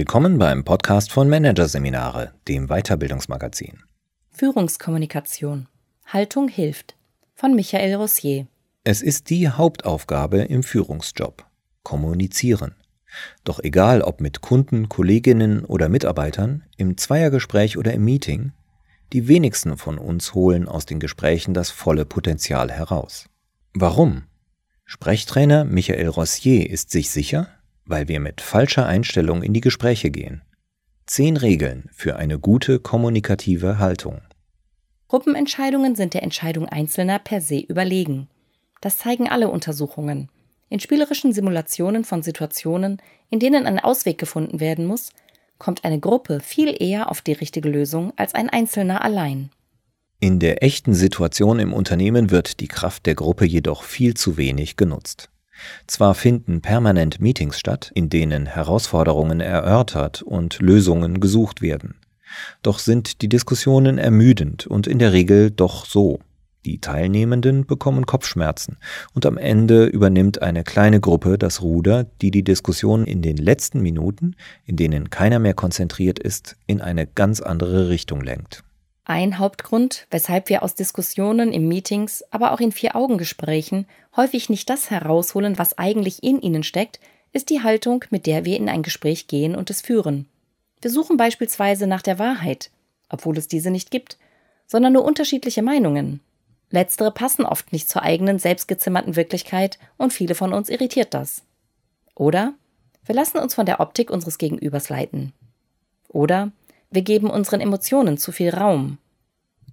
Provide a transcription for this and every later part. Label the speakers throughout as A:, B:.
A: Willkommen beim Podcast von Managerseminare, dem Weiterbildungsmagazin.
B: Führungskommunikation. Haltung hilft. Von Michael Rossier.
A: Es ist die Hauptaufgabe im Führungsjob. Kommunizieren. Doch egal ob mit Kunden, Kolleginnen oder Mitarbeitern, im Zweiergespräch oder im Meeting, die wenigsten von uns holen aus den Gesprächen das volle Potenzial heraus. Warum? Sprechtrainer Michael Rossier ist sich sicher, weil wir mit falscher Einstellung in die Gespräche gehen. Zehn Regeln für eine gute kommunikative Haltung.
B: Gruppenentscheidungen sind der Entscheidung Einzelner per se überlegen. Das zeigen alle Untersuchungen. In spielerischen Simulationen von Situationen, in denen ein Ausweg gefunden werden muss, kommt eine Gruppe viel eher auf die richtige Lösung als ein Einzelner allein.
A: In der echten Situation im Unternehmen wird die Kraft der Gruppe jedoch viel zu wenig genutzt. Zwar finden permanent Meetings statt, in denen Herausforderungen erörtert und Lösungen gesucht werden. Doch sind die Diskussionen ermüdend und in der Regel doch so. Die Teilnehmenden bekommen Kopfschmerzen und am Ende übernimmt eine kleine Gruppe das Ruder, die die Diskussion in den letzten Minuten, in denen keiner mehr konzentriert ist, in eine ganz andere Richtung lenkt.
B: Ein Hauptgrund, weshalb wir aus Diskussionen in Meetings, aber auch in Vier-Augen-Gesprächen häufig nicht das herausholen, was eigentlich in ihnen steckt, ist die Haltung, mit der wir in ein Gespräch gehen und es führen. Wir suchen beispielsweise nach der Wahrheit, obwohl es diese nicht gibt, sondern nur unterschiedliche Meinungen. Letztere passen oft nicht zur eigenen selbstgezimmerten Wirklichkeit und viele von uns irritiert das. Oder wir lassen uns von der Optik unseres Gegenübers leiten. Oder wir geben unseren Emotionen zu viel Raum.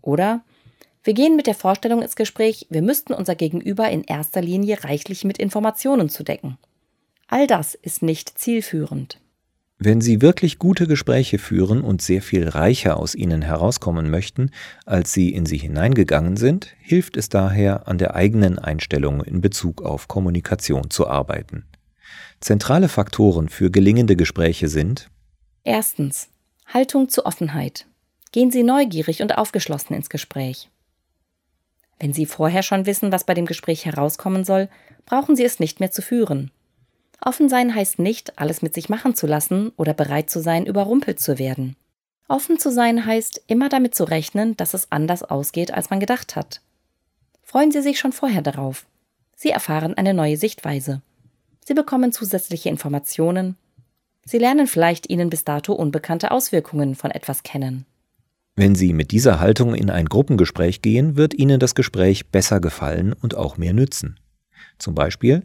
B: Oder wir gehen mit der Vorstellung ins Gespräch, wir müssten unser Gegenüber in erster Linie reichlich mit Informationen zu decken. All das ist nicht zielführend.
A: Wenn Sie wirklich gute Gespräche führen und sehr viel reicher aus ihnen herauskommen möchten, als Sie in sie hineingegangen sind, hilft es daher, an der eigenen Einstellung in Bezug auf Kommunikation zu arbeiten. Zentrale Faktoren für gelingende Gespräche sind
B: Erstens Haltung zu Offenheit. Gehen Sie neugierig und aufgeschlossen ins Gespräch. Wenn Sie vorher schon wissen, was bei dem Gespräch herauskommen soll, brauchen Sie es nicht mehr zu führen. Offen sein heißt nicht, alles mit sich machen zu lassen oder bereit zu sein, überrumpelt zu werden. Offen zu sein heißt, immer damit zu rechnen, dass es anders ausgeht, als man gedacht hat. Freuen Sie sich schon vorher darauf. Sie erfahren eine neue Sichtweise. Sie bekommen zusätzliche Informationen, Sie lernen vielleicht Ihnen bis dato unbekannte Auswirkungen von etwas kennen.
A: Wenn Sie mit dieser Haltung in ein Gruppengespräch gehen, wird Ihnen das Gespräch besser gefallen und auch mehr nützen. Zum Beispiel,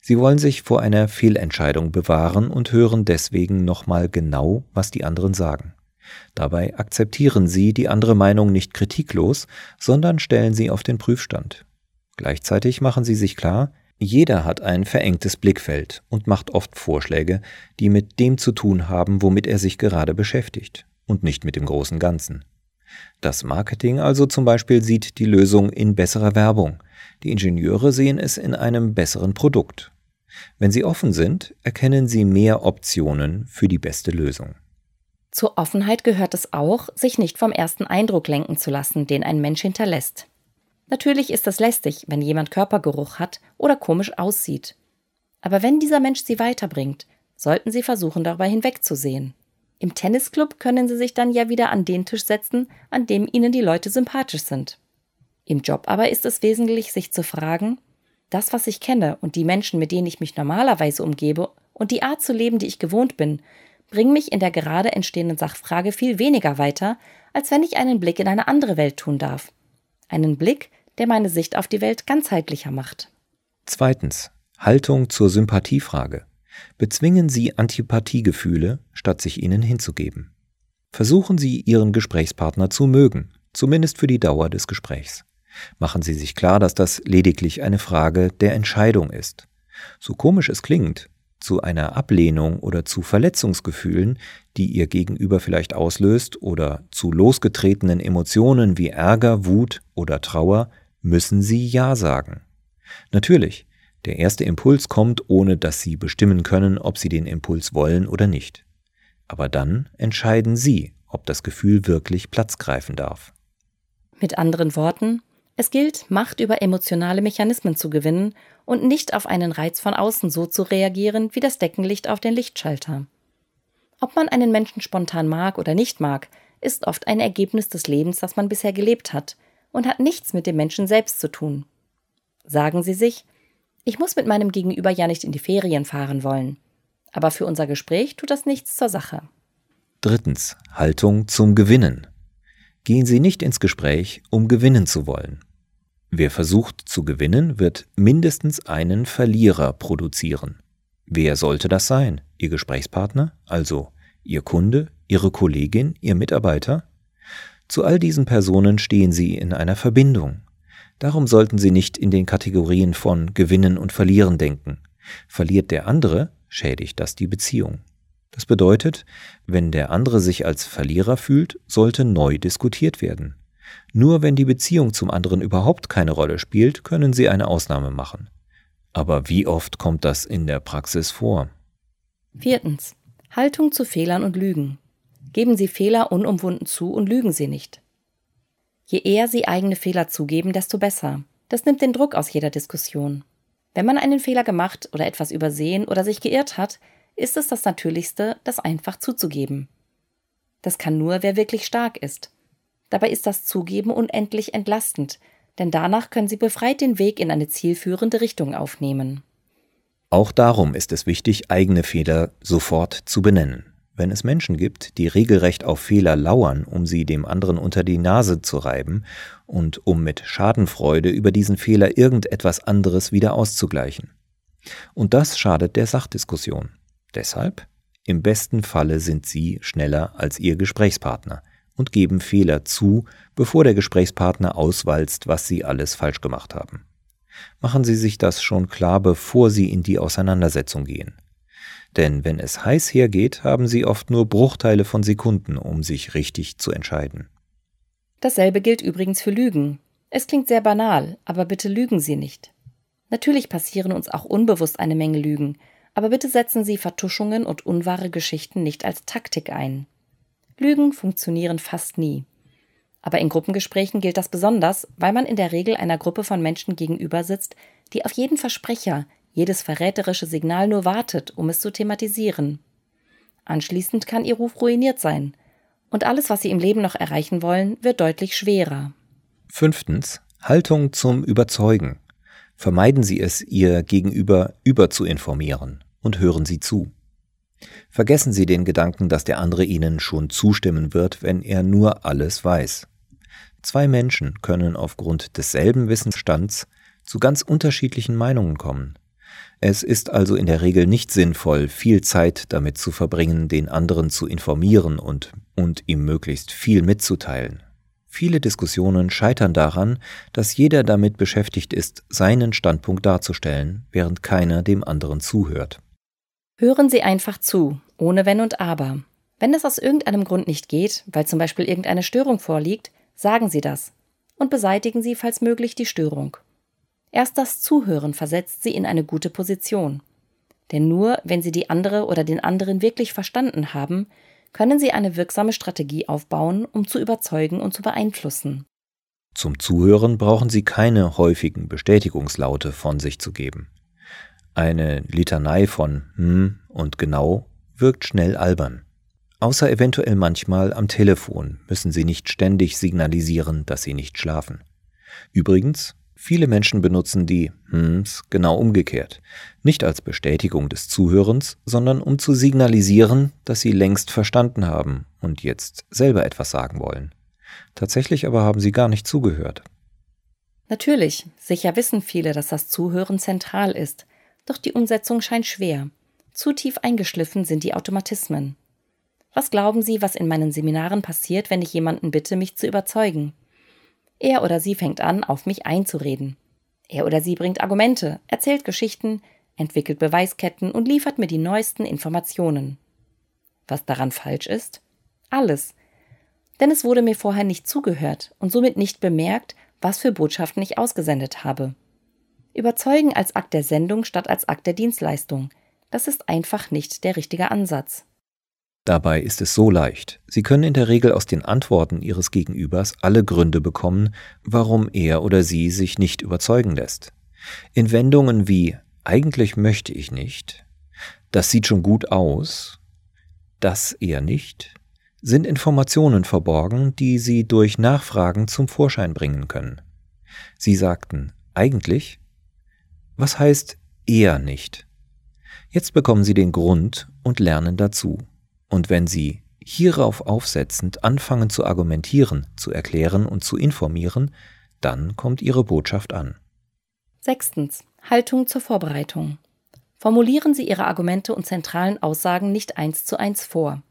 A: Sie wollen sich vor einer Fehlentscheidung bewahren und hören deswegen nochmal genau, was die anderen sagen. Dabei akzeptieren Sie die andere Meinung nicht kritiklos, sondern stellen sie auf den Prüfstand. Gleichzeitig machen Sie sich klar, jeder hat ein verengtes Blickfeld und macht oft Vorschläge, die mit dem zu tun haben, womit er sich gerade beschäftigt, und nicht mit dem großen Ganzen. Das Marketing also zum Beispiel sieht die Lösung in besserer Werbung, die Ingenieure sehen es in einem besseren Produkt. Wenn sie offen sind, erkennen sie mehr Optionen für die beste Lösung.
B: Zur Offenheit gehört es auch, sich nicht vom ersten Eindruck lenken zu lassen, den ein Mensch hinterlässt. Natürlich ist es lästig, wenn jemand Körpergeruch hat oder komisch aussieht. Aber wenn dieser Mensch Sie weiterbringt, sollten Sie versuchen, darüber hinwegzusehen. Im Tennisclub können Sie sich dann ja wieder an den Tisch setzen, an dem Ihnen die Leute sympathisch sind. Im Job aber ist es wesentlich, sich zu fragen, das, was ich kenne und die Menschen, mit denen ich mich normalerweise umgebe und die Art zu leben, die ich gewohnt bin, bringen mich in der gerade entstehenden Sachfrage viel weniger weiter, als wenn ich einen Blick in eine andere Welt tun darf. Einen Blick, der meine Sicht auf die Welt ganzheitlicher macht.
A: Zweitens. Haltung zur Sympathiefrage. Bezwingen Sie Antipathiegefühle, statt sich ihnen hinzugeben. Versuchen Sie, Ihren Gesprächspartner zu mögen, zumindest für die Dauer des Gesprächs. Machen Sie sich klar, dass das lediglich eine Frage der Entscheidung ist. So komisch es klingt, zu einer Ablehnung oder zu Verletzungsgefühlen, die ihr Gegenüber vielleicht auslöst, oder zu losgetretenen Emotionen wie Ärger, Wut oder Trauer, müssen Sie Ja sagen. Natürlich, der erste Impuls kommt, ohne dass Sie bestimmen können, ob Sie den Impuls wollen oder nicht. Aber dann entscheiden Sie, ob das Gefühl wirklich Platz greifen darf.
B: Mit anderen Worten, es gilt, Macht über emotionale Mechanismen zu gewinnen und nicht auf einen Reiz von außen so zu reagieren wie das Deckenlicht auf den Lichtschalter. Ob man einen Menschen spontan mag oder nicht mag, ist oft ein Ergebnis des Lebens, das man bisher gelebt hat und hat nichts mit dem Menschen selbst zu tun. Sagen Sie sich, ich muss mit meinem Gegenüber ja nicht in die Ferien fahren wollen, aber für unser Gespräch tut das nichts zur Sache.
A: Drittens. Haltung zum Gewinnen. Gehen Sie nicht ins Gespräch, um gewinnen zu wollen. Wer versucht zu gewinnen, wird mindestens einen Verlierer produzieren. Wer sollte das sein? Ihr Gesprächspartner? Also Ihr Kunde, Ihre Kollegin, Ihr Mitarbeiter? Zu all diesen Personen stehen Sie in einer Verbindung. Darum sollten Sie nicht in den Kategorien von Gewinnen und Verlieren denken. Verliert der andere, schädigt das die Beziehung. Das bedeutet, wenn der andere sich als Verlierer fühlt, sollte neu diskutiert werden. Nur wenn die Beziehung zum anderen überhaupt keine Rolle spielt, können Sie eine Ausnahme machen. Aber wie oft kommt das in der Praxis vor?
B: Viertens. Haltung zu Fehlern und Lügen. Geben Sie Fehler unumwunden zu und lügen Sie nicht. Je eher Sie eigene Fehler zugeben, desto besser. Das nimmt den Druck aus jeder Diskussion. Wenn man einen Fehler gemacht oder etwas übersehen oder sich geirrt hat, ist es das Natürlichste, das einfach zuzugeben. Das kann nur, wer wirklich stark ist. Dabei ist das Zugeben unendlich entlastend, denn danach können Sie befreit den Weg in eine zielführende Richtung aufnehmen.
A: Auch darum ist es wichtig, eigene Fehler sofort zu benennen. Wenn es Menschen gibt, die regelrecht auf Fehler lauern, um sie dem anderen unter die Nase zu reiben und um mit Schadenfreude über diesen Fehler irgendetwas anderes wieder auszugleichen. Und das schadet der Sachdiskussion. Deshalb, im besten Falle sind Sie schneller als Ihr Gesprächspartner und geben Fehler zu, bevor der Gesprächspartner auswalzt, was Sie alles falsch gemacht haben. Machen Sie sich das schon klar, bevor Sie in die Auseinandersetzung gehen. Denn wenn es heiß hergeht, haben Sie oft nur Bruchteile von Sekunden, um sich richtig zu entscheiden.
B: Dasselbe gilt übrigens für Lügen. Es klingt sehr banal, aber bitte lügen Sie nicht. Natürlich passieren uns auch unbewusst eine Menge Lügen, aber bitte setzen Sie Vertuschungen und unwahre Geschichten nicht als Taktik ein. Lügen funktionieren fast nie. Aber in Gruppengesprächen gilt das besonders, weil man in der Regel einer Gruppe von Menschen gegenüber sitzt, die auf jeden Versprecher, jedes verräterische Signal nur wartet, um es zu thematisieren. Anschließend kann ihr Ruf ruiniert sein. Und alles, was sie im Leben noch erreichen wollen, wird deutlich schwerer.
A: Fünftens. Haltung zum Überzeugen. Vermeiden Sie es, Ihr Gegenüber überzuinformieren und hören Sie zu. Vergessen Sie den Gedanken, dass der andere Ihnen schon zustimmen wird, wenn er nur alles weiß. Zwei Menschen können aufgrund desselben Wissensstands zu ganz unterschiedlichen Meinungen kommen. Es ist also in der Regel nicht sinnvoll, viel Zeit damit zu verbringen, den anderen zu informieren und, und ihm möglichst viel mitzuteilen. Viele Diskussionen scheitern daran, dass jeder damit beschäftigt ist, seinen Standpunkt darzustellen, während keiner dem anderen zuhört.
B: Hören Sie einfach zu, ohne Wenn und Aber. Wenn das aus irgendeinem Grund nicht geht, weil zum Beispiel irgendeine Störung vorliegt, sagen Sie das und beseitigen Sie, falls möglich, die Störung. Erst das Zuhören versetzt Sie in eine gute Position. Denn nur wenn Sie die andere oder den anderen wirklich verstanden haben, können Sie eine wirksame Strategie aufbauen, um zu überzeugen und zu beeinflussen.
A: Zum Zuhören brauchen Sie keine häufigen Bestätigungslaute von sich zu geben. Eine Litanei von hm und genau wirkt schnell albern. Außer eventuell manchmal am Telefon müssen Sie nicht ständig signalisieren, dass Sie nicht schlafen. Übrigens, Viele Menschen benutzen die Hms genau umgekehrt, nicht als Bestätigung des Zuhörens, sondern um zu signalisieren, dass sie längst verstanden haben und jetzt selber etwas sagen wollen. Tatsächlich aber haben sie gar nicht zugehört.
B: Natürlich, sicher wissen viele, dass das Zuhören zentral ist, doch die Umsetzung scheint schwer. Zu tief eingeschliffen sind die Automatismen. Was glauben Sie, was in meinen Seminaren passiert, wenn ich jemanden bitte, mich zu überzeugen? Er oder sie fängt an, auf mich einzureden. Er oder sie bringt Argumente, erzählt Geschichten, entwickelt Beweisketten und liefert mir die neuesten Informationen. Was daran falsch ist? Alles. Denn es wurde mir vorher nicht zugehört und somit nicht bemerkt, was für Botschaften ich ausgesendet habe. Überzeugen als Akt der Sendung statt als Akt der Dienstleistung. Das ist einfach nicht der richtige Ansatz.
A: Dabei ist es so leicht. Sie können in der Regel aus den Antworten Ihres Gegenübers alle Gründe bekommen, warum er oder sie sich nicht überzeugen lässt. In Wendungen wie eigentlich möchte ich nicht, das sieht schon gut aus, das eher nicht, sind Informationen verborgen, die Sie durch Nachfragen zum Vorschein bringen können. Sie sagten eigentlich, was heißt eher nicht? Jetzt bekommen Sie den Grund und lernen dazu. Und wenn Sie hierauf aufsetzend anfangen zu argumentieren, zu erklären und zu informieren, dann kommt Ihre Botschaft an.
B: Sechstens. Haltung zur Vorbereitung. Formulieren Sie Ihre Argumente und zentralen Aussagen nicht eins zu eins vor.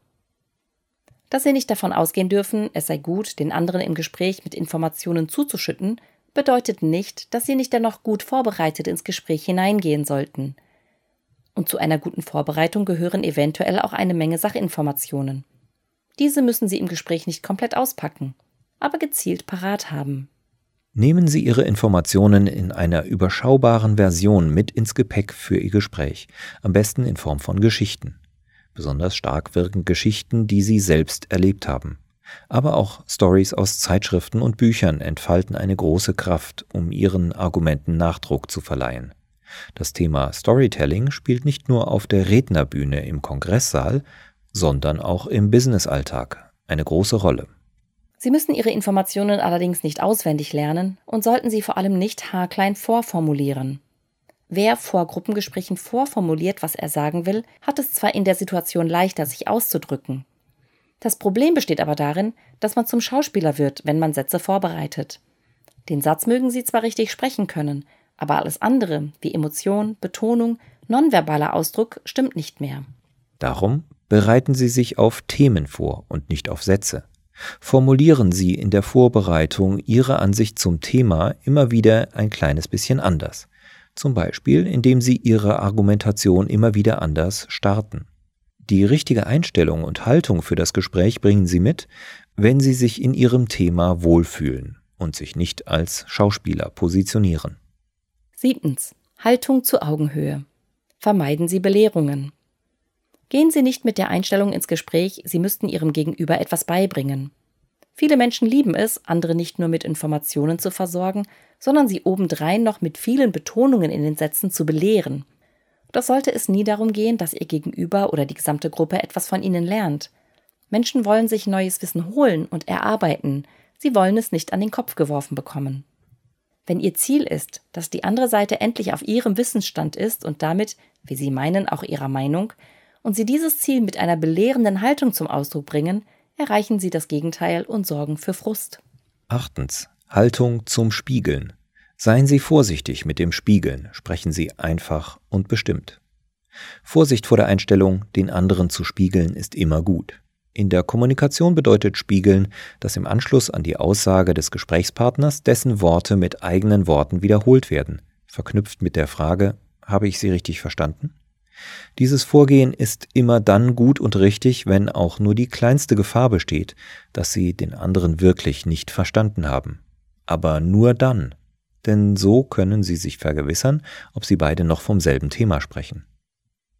B: Dass Sie nicht davon ausgehen dürfen, es sei gut, den anderen im Gespräch mit Informationen zuzuschütten, bedeutet nicht, dass Sie nicht dennoch gut vorbereitet ins Gespräch hineingehen sollten. Und zu einer guten Vorbereitung gehören eventuell auch eine Menge Sachinformationen. Diese müssen Sie im Gespräch nicht komplett auspacken, aber gezielt parat haben.
A: Nehmen Sie Ihre Informationen in einer überschaubaren Version mit ins Gepäck für Ihr Gespräch, am besten in Form von Geschichten. Besonders stark wirken Geschichten, die Sie selbst erlebt haben. Aber auch Stories aus Zeitschriften und Büchern entfalten eine große Kraft, um Ihren Argumenten Nachdruck zu verleihen. Das Thema Storytelling spielt nicht nur auf der Rednerbühne im Kongresssaal, sondern auch im Businessalltag eine große Rolle.
B: Sie müssen Ihre Informationen allerdings nicht auswendig lernen und sollten sie vor allem nicht haarklein vorformulieren. Wer vor Gruppengesprächen vorformuliert, was er sagen will, hat es zwar in der Situation leichter, sich auszudrücken. Das Problem besteht aber darin, dass man zum Schauspieler wird, wenn man Sätze vorbereitet. Den Satz mögen Sie zwar richtig sprechen können, aber alles andere, wie Emotion, Betonung, nonverbaler Ausdruck, stimmt nicht mehr.
A: Darum bereiten Sie sich auf Themen vor und nicht auf Sätze. Formulieren Sie in der Vorbereitung Ihre Ansicht zum Thema immer wieder ein kleines bisschen anders. Zum Beispiel, indem Sie Ihre Argumentation immer wieder anders starten. Die richtige Einstellung und Haltung für das Gespräch bringen Sie mit, wenn Sie sich in Ihrem Thema wohlfühlen und sich nicht als Schauspieler positionieren.
B: Siebtens. Haltung zu Augenhöhe. Vermeiden Sie Belehrungen. Gehen Sie nicht mit der Einstellung ins Gespräch, Sie müssten Ihrem Gegenüber etwas beibringen. Viele Menschen lieben es, andere nicht nur mit Informationen zu versorgen, sondern sie obendrein noch mit vielen Betonungen in den Sätzen zu belehren. Doch sollte es nie darum gehen, dass Ihr Gegenüber oder die gesamte Gruppe etwas von Ihnen lernt. Menschen wollen sich neues Wissen holen und erarbeiten, sie wollen es nicht an den Kopf geworfen bekommen. Wenn Ihr Ziel ist, dass die andere Seite endlich auf Ihrem Wissensstand ist und damit, wie Sie meinen, auch Ihrer Meinung, und Sie dieses Ziel mit einer belehrenden Haltung zum Ausdruck bringen, erreichen Sie das Gegenteil und sorgen für Frust.
A: Achtens. Haltung zum Spiegeln. Seien Sie vorsichtig mit dem Spiegeln, sprechen Sie einfach und bestimmt. Vorsicht vor der Einstellung, den anderen zu spiegeln, ist immer gut. In der Kommunikation bedeutet Spiegeln, dass im Anschluss an die Aussage des Gesprächspartners dessen Worte mit eigenen Worten wiederholt werden, verknüpft mit der Frage, habe ich Sie richtig verstanden? Dieses Vorgehen ist immer dann gut und richtig, wenn auch nur die kleinste Gefahr besteht, dass Sie den anderen wirklich nicht verstanden haben. Aber nur dann, denn so können Sie sich vergewissern, ob Sie beide noch vom selben Thema sprechen.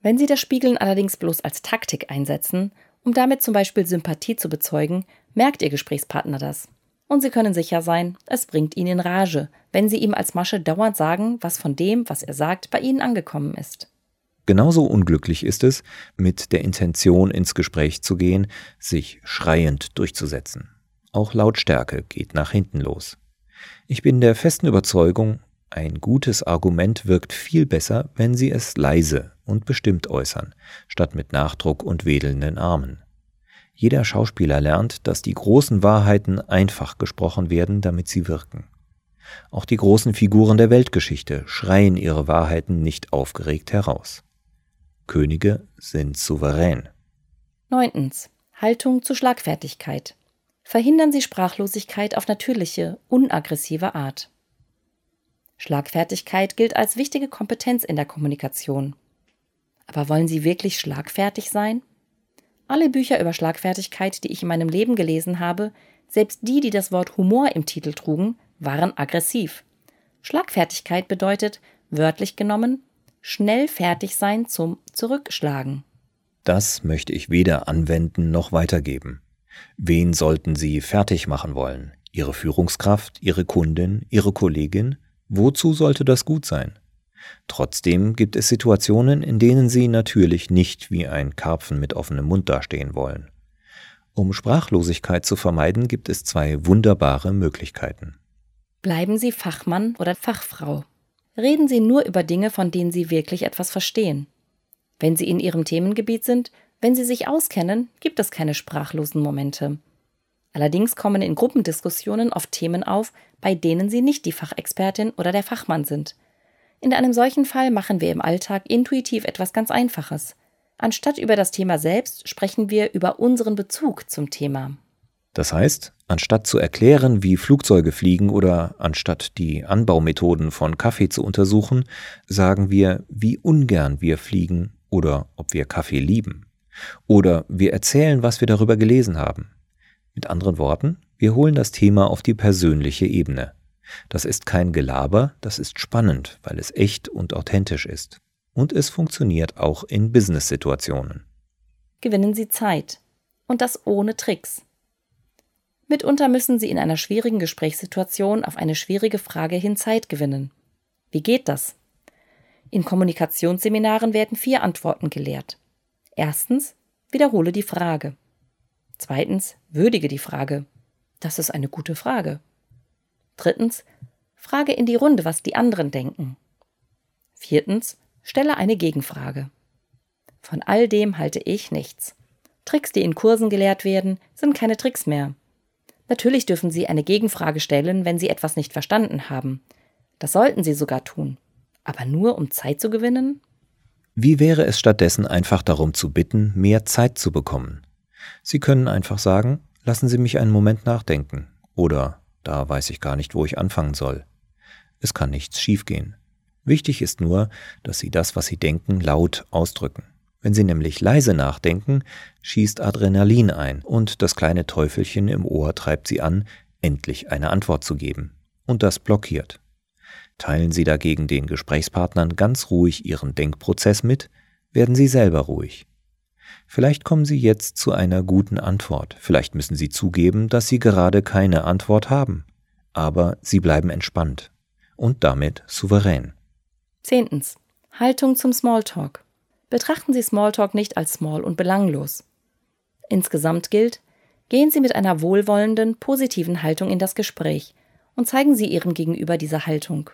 B: Wenn Sie das Spiegeln allerdings bloß als Taktik einsetzen, um damit zum Beispiel Sympathie zu bezeugen, merkt Ihr Gesprächspartner das. Und Sie können sicher sein, es bringt ihn in Rage, wenn Sie ihm als Masche dauernd sagen, was von dem, was er sagt, bei Ihnen angekommen ist.
A: Genauso unglücklich ist es, mit der Intention ins Gespräch zu gehen, sich schreiend durchzusetzen. Auch Lautstärke geht nach hinten los. Ich bin der festen Überzeugung, ein gutes Argument wirkt viel besser, wenn Sie es leise und bestimmt äußern, statt mit Nachdruck und wedelnden Armen. Jeder Schauspieler lernt, dass die großen Wahrheiten einfach gesprochen werden, damit sie wirken. Auch die großen Figuren der Weltgeschichte schreien ihre Wahrheiten nicht aufgeregt heraus. Könige sind souverän.
B: Neuntens. Haltung zu Schlagfertigkeit. Verhindern Sie Sprachlosigkeit auf natürliche, unaggressive Art. Schlagfertigkeit gilt als wichtige Kompetenz in der Kommunikation. Aber wollen Sie wirklich schlagfertig sein? Alle Bücher über Schlagfertigkeit, die ich in meinem Leben gelesen habe, selbst die, die das Wort Humor im Titel trugen, waren aggressiv. Schlagfertigkeit bedeutet, wörtlich genommen, schnell fertig sein zum Zurückschlagen.
A: Das möchte ich weder anwenden noch weitergeben. Wen sollten Sie fertig machen wollen? Ihre Führungskraft, Ihre Kundin, Ihre Kollegin? Wozu sollte das gut sein? Trotzdem gibt es Situationen, in denen Sie natürlich nicht wie ein Karpfen mit offenem Mund dastehen wollen. Um Sprachlosigkeit zu vermeiden, gibt es zwei wunderbare Möglichkeiten.
B: Bleiben Sie Fachmann oder Fachfrau. Reden Sie nur über Dinge, von denen Sie wirklich etwas verstehen. Wenn Sie in Ihrem Themengebiet sind, wenn Sie sich auskennen, gibt es keine sprachlosen Momente. Allerdings kommen in Gruppendiskussionen oft Themen auf, bei denen Sie nicht die Fachexpertin oder der Fachmann sind. In einem solchen Fall machen wir im Alltag intuitiv etwas ganz Einfaches. Anstatt über das Thema selbst sprechen wir über unseren Bezug zum Thema.
A: Das heißt, anstatt zu erklären, wie Flugzeuge fliegen oder anstatt die Anbaumethoden von Kaffee zu untersuchen, sagen wir, wie ungern wir fliegen oder ob wir Kaffee lieben. Oder wir erzählen, was wir darüber gelesen haben. Mit anderen Worten, wir holen das Thema auf die persönliche Ebene. Das ist kein Gelaber, das ist spannend, weil es echt und authentisch ist. Und es funktioniert auch in Business-Situationen.
B: Gewinnen Sie Zeit. Und das ohne Tricks. Mitunter müssen Sie in einer schwierigen Gesprächssituation auf eine schwierige Frage hin Zeit gewinnen. Wie geht das? In Kommunikationsseminaren werden vier Antworten gelehrt. Erstens, wiederhole die Frage. Zweitens, würdige die Frage. Das ist eine gute Frage. Drittens, frage in die Runde, was die anderen denken. Viertens, stelle eine Gegenfrage. Von all dem halte ich nichts. Tricks, die in Kursen gelehrt werden, sind keine Tricks mehr. Natürlich dürfen Sie eine Gegenfrage stellen, wenn Sie etwas nicht verstanden haben. Das sollten Sie sogar tun. Aber nur um Zeit zu gewinnen?
A: Wie wäre es stattdessen einfach darum zu bitten, mehr Zeit zu bekommen? Sie können einfach sagen, lassen Sie mich einen Moment nachdenken oder da weiß ich gar nicht, wo ich anfangen soll. Es kann nichts schiefgehen. Wichtig ist nur, dass Sie das, was Sie denken, laut ausdrücken. Wenn Sie nämlich leise nachdenken, schießt Adrenalin ein und das kleine Teufelchen im Ohr treibt Sie an, endlich eine Antwort zu geben. Und das blockiert. Teilen Sie dagegen den Gesprächspartnern ganz ruhig Ihren Denkprozess mit, werden Sie selber ruhig. Vielleicht kommen Sie jetzt zu einer guten Antwort. Vielleicht müssen Sie zugeben, dass Sie gerade keine Antwort haben. Aber Sie bleiben entspannt und damit souverän.
B: Zehntens. Haltung zum Smalltalk. Betrachten Sie Smalltalk nicht als small und belanglos. Insgesamt gilt, gehen Sie mit einer wohlwollenden, positiven Haltung in das Gespräch und zeigen Sie Ihrem Gegenüber diese Haltung.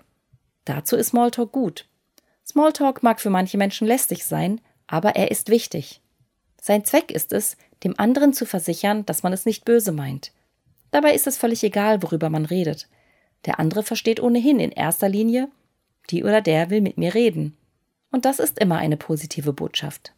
B: Dazu ist Smalltalk gut. Smalltalk mag für manche Menschen lästig sein, aber er ist wichtig. Sein Zweck ist es, dem anderen zu versichern, dass man es nicht böse meint. Dabei ist es völlig egal, worüber man redet. Der andere versteht ohnehin in erster Linie, die oder der will mit mir reden. Und das ist immer eine positive Botschaft.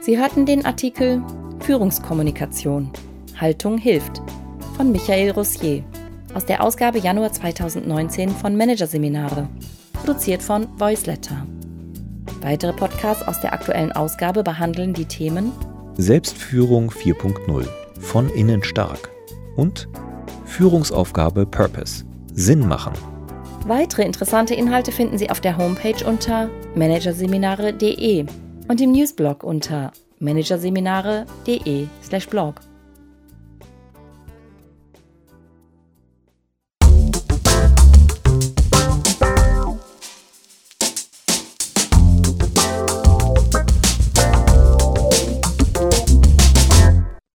B: Sie hörten den Artikel Führungskommunikation. Haltung hilft von Michael Rossier aus der Ausgabe Januar 2019 von Managerseminare, produziert von Voiceletter. Weitere Podcasts aus der aktuellen Ausgabe behandeln die Themen
A: Selbstführung 4.0 von innen stark und Führungsaufgabe Purpose Sinn machen.
B: Weitere interessante Inhalte finden Sie auf der Homepage unter managerseminare.de und im Newsblog unter managerseminare.de/blog.